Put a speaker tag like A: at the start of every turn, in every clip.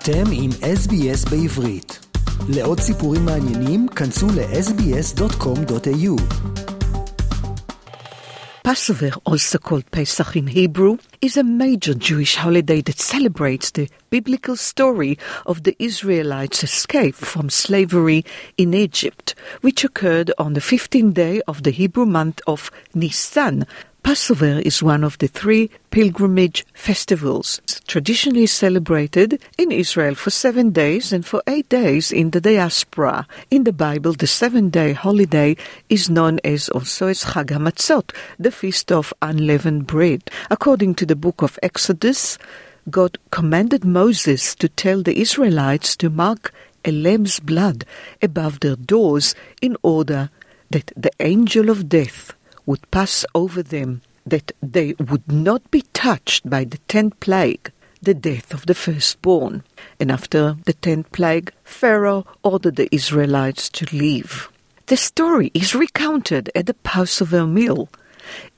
A: אתם עם SBS בעברית. לעוד סיפורים מעניינים, כנסו ל-sbs.com.au.
B: Passover, also called Pesach in Hebrew, is a major Jewish holiday that celebrates the biblical story of the Israelites' escape from slavery in Egypt, which occurred on the 15th day of the Hebrew month of Nisan, Passover is one of the three pilgrimage festivals traditionally celebrated in Israel for seven days and for eight days in the diaspora. In the Bible, the seven-day holiday is known as also as Chag HaMatzot, the feast of unleavened bread. According to the book of Exodus, God commanded Moses to tell the Israelites to mark a lamb's blood above their doors in order that the angel of death would pass over them, that they would not be touched by the tenth plague, the death of the firstborn. And after the tenth plague, Pharaoh ordered the Israelites to leave. The story is recounted at the Passover meal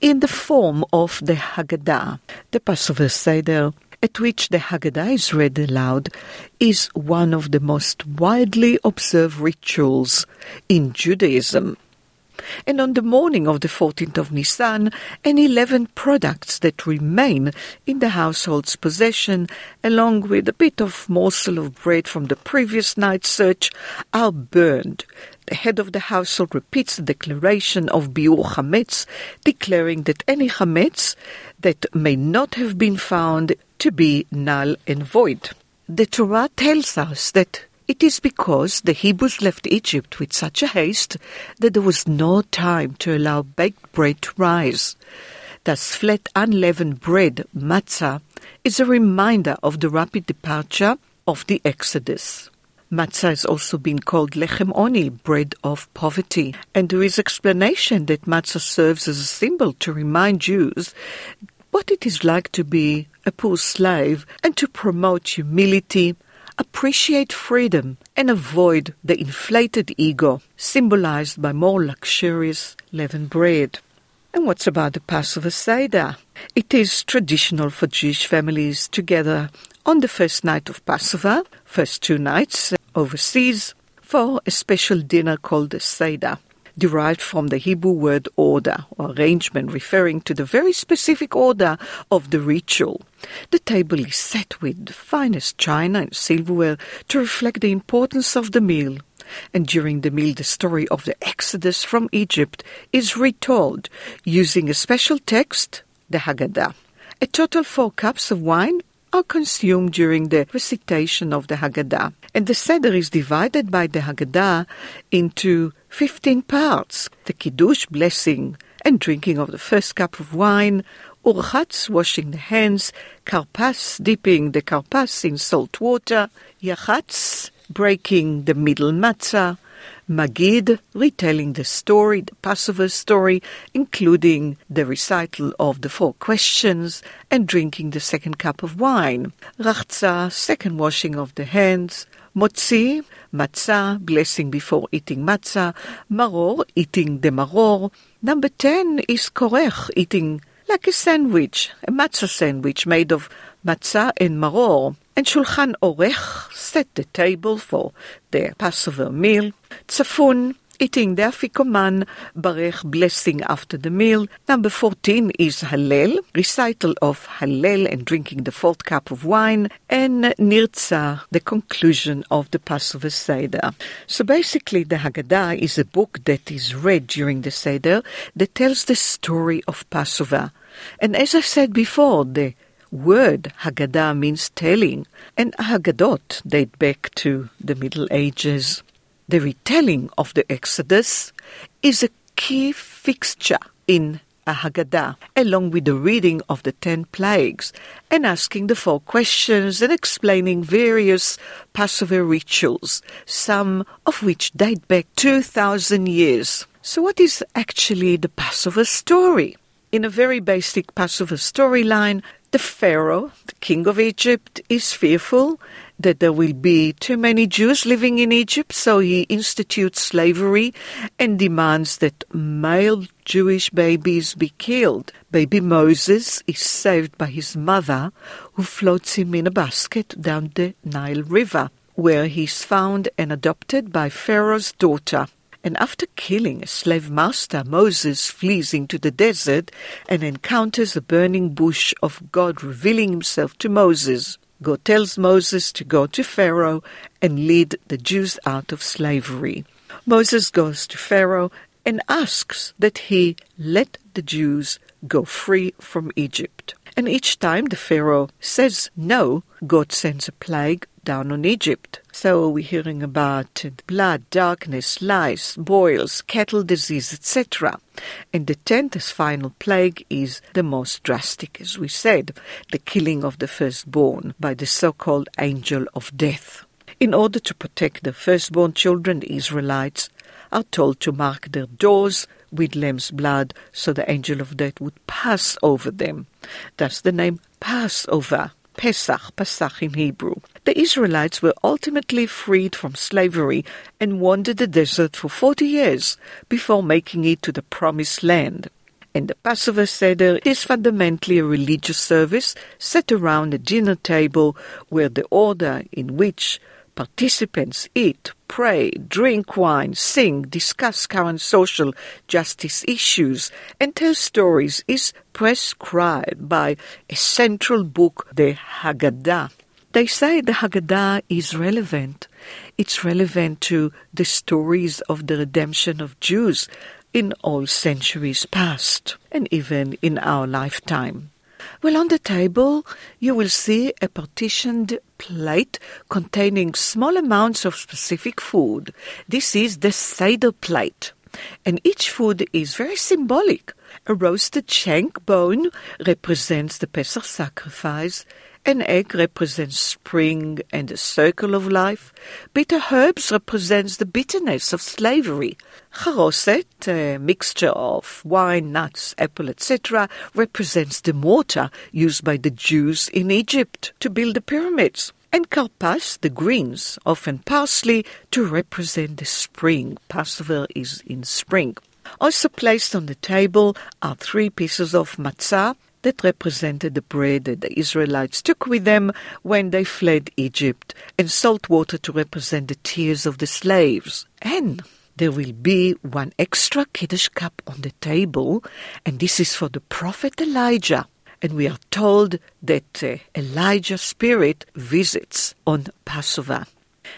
B: in the form of the Haggadah. The Passover Seder, at which the Haggadah is read aloud, is one of the most widely observed rituals in Judaism and on the morning of the 14th of Nisan, and 11 products that remain in the household's possession, along with a bit of morsel of bread from the previous night's search, are burned. The head of the household repeats the declaration of Biur Chametz, declaring that any Chametz that may not have been found to be null and void. The Torah tells us that it is because the Hebrews left Egypt with such a haste that there was no time to allow baked bread to rise. Thus, flat unleavened bread, matzah, is a reminder of the rapid departure of the Exodus. Matzah has also been called lechem oni, bread of poverty, and there is explanation that matzah serves as a symbol to remind Jews what it is like to be a poor slave and to promote humility, appreciate freedom and avoid the inflated ego symbolized by more luxurious leavened bread. And what's about the Passover Seder? It is traditional for Jewish families to gather on the first night of Passover, first two nights overseas, for a special dinner called the Seder derived from the Hebrew word order or arrangement, referring to the very specific order of the ritual. The table is set with the finest china and silverware to reflect the importance of the meal. And during the meal, the story of the Exodus from Egypt is retold using a special text, the Haggadah. A total four cups of wine are consumed during the recitation of the Haggadah. And the Seder is divided by the Haggadah into 15 parts the Kiddush, blessing and drinking of the first cup of wine, Urchatz, washing the hands, Karpas, dipping the Karpas in salt water, Yachatz, breaking the middle matzah, Magid, retelling the story, the Passover story, including the recital of the four questions and drinking the second cup of wine. Rachza, second washing of the hands. Motzi, matzah, blessing before eating matzah. Maror, eating the maror. Number 10 is korech, eating like a sandwich, a matzah sandwich made of matzah and maror. And Shulchan Orech set the table for the Passover meal. Tzafun, eating the afikoman, barech, blessing after the meal. Number 14 is Hallel, recital of Hallel and drinking the fourth cup of wine. And Nirtza, the conclusion of the Passover Seder. So basically, the Haggadah is a book that is read during the Seder that tells the story of Passover. And as I said before, the word Haggadah means telling, and Haggadot date back to the Middle Ages. The retelling of the Exodus is a key fixture in a Haggadah, along with the reading of the ten plagues and asking the four questions and explaining various Passover rituals, some of which date back 2,000 years. So, what is actually the Passover story? In a very basic Passover storyline, the Pharaoh, the king of Egypt, is fearful that there will be too many Jews living in Egypt, so he institutes slavery and demands that male Jewish babies be killed. Baby Moses is saved by his mother, who floats him in a basket down the Nile River, where he is found and adopted by Pharaoh's daughter. And after killing a slave master, Moses flees into the desert and encounters a burning bush of God revealing himself to Moses. God tells Moses to go to Pharaoh and lead the Jews out of slavery. Moses goes to Pharaoh and asks that he let the Jews go free from Egypt. And each time the Pharaoh says no, God sends a plague down on Egypt. So we're hearing about blood, darkness, lice, boils, cattle disease, etc. And the tenth final plague is the most drastic, as we said, the killing of the firstborn by the so-called angel of death. In order to protect the firstborn children, the Israelites are told to mark their doors with lamb's blood so the angel of death would pass over them. Thus the name Passover. Pesach, Pesach in Hebrew. The Israelites were ultimately freed from slavery and wandered the desert for 40 years before making it to the Promised Land. And the Passover Seder is fundamentally a religious service set around a dinner table where the order in which Participants eat, pray, drink wine, sing, discuss current social justice issues, and tell stories is prescribed by a central book, the Haggadah. They say the Haggadah is relevant. It's relevant to the stories of the redemption of Jews in all centuries past, and even in our lifetime. Well, on the table, you will see a partitioned plate containing small amounts of specific food. This is the Seder plate. And each food is very symbolic. A roasted shank bone represents the Pesach sacrifice, an egg represents spring and the circle of life. Bitter herbs represents the bitterness of slavery. Charoset, a mixture of wine, nuts, apple, etc., represents the mortar used by the Jews in Egypt to build the pyramids. And karpas, the greens, often parsley, to represent the spring. Passover is in spring. Also placed on the table are three pieces of matzah, that represented the bread that the Israelites took with them when they fled Egypt, and salt water to represent the tears of the slaves. And there will be one extra Kiddush cup on the table, and this is for the prophet Elijah. And we are told that uh, Elijah's spirit visits on Passover.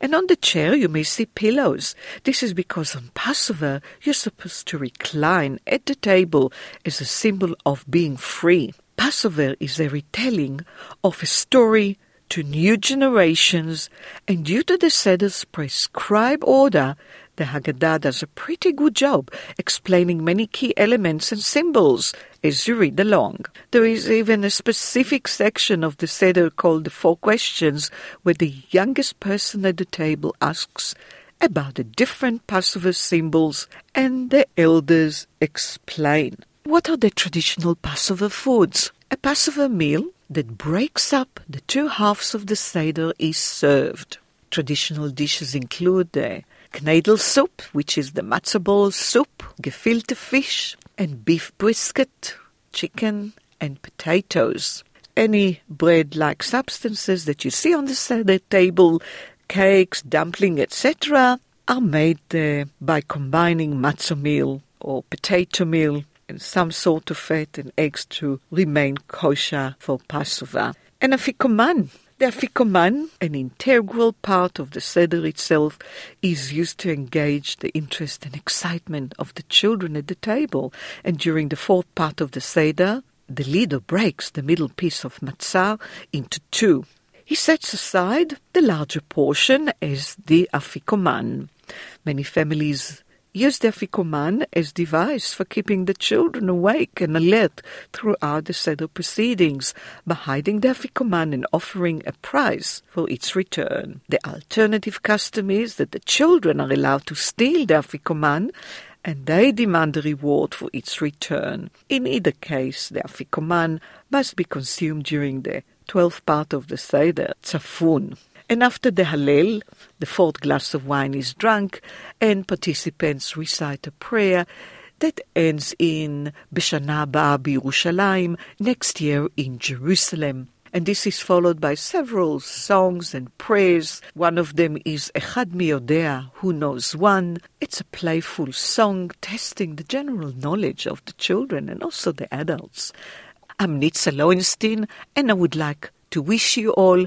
B: And on the chair, you may see pillows. This is because on Passover, you're supposed to recline at the table as a symbol of being free. Passover is a retelling of a story to new generations, and due to the Seder's prescribed order, the Haggadah does a pretty good job explaining many key elements and symbols as you read along. There is even a specific section of the Seder called the Four Questions, where the youngest person at the table asks about the different Passover symbols and the elders explain. What are the traditional Passover foods? A Passover meal that breaks up the two halves of the Seder is served. Traditional dishes include the knedel soup, which is the matzah ball soup, gefilte fish, and beef brisket, chicken, and potatoes. Any bread-like substances that you see on the table, cakes, dumpling, etc., are made uh, by combining matzah meal or potato meal and some sort of fat and eggs to remain kosher for Passover. And a afikoman, the afikoman, an integral part of the Seder itself, is used to engage the interest and excitement of the children at the table. And during the fourth part of the Seder, the leader breaks the middle piece of matzah into two. He sets aside the larger portion as the afikoman. Many families use the afikoman as device for keeping the children awake and alert throughout the Seder proceedings by hiding the afikoman and offering a prize for its return. The alternative custom is that the children are allowed to steal the afikoman and they demand a reward for its return. In either case, the afikoman must be consumed during the twelfth part of the Seder, tzafun. And after the Hallel, the fourth glass of wine is drunk, and participants recite a prayer that ends in B'Shana Ba'a next year in Jerusalem. And this is followed by several songs and prayers. One of them is Echad Miyodea, Who Knows One. It's a playful song testing the general knowledge of the children and also the adults. I'm Nitza Lowenstein, and I would like to wish you all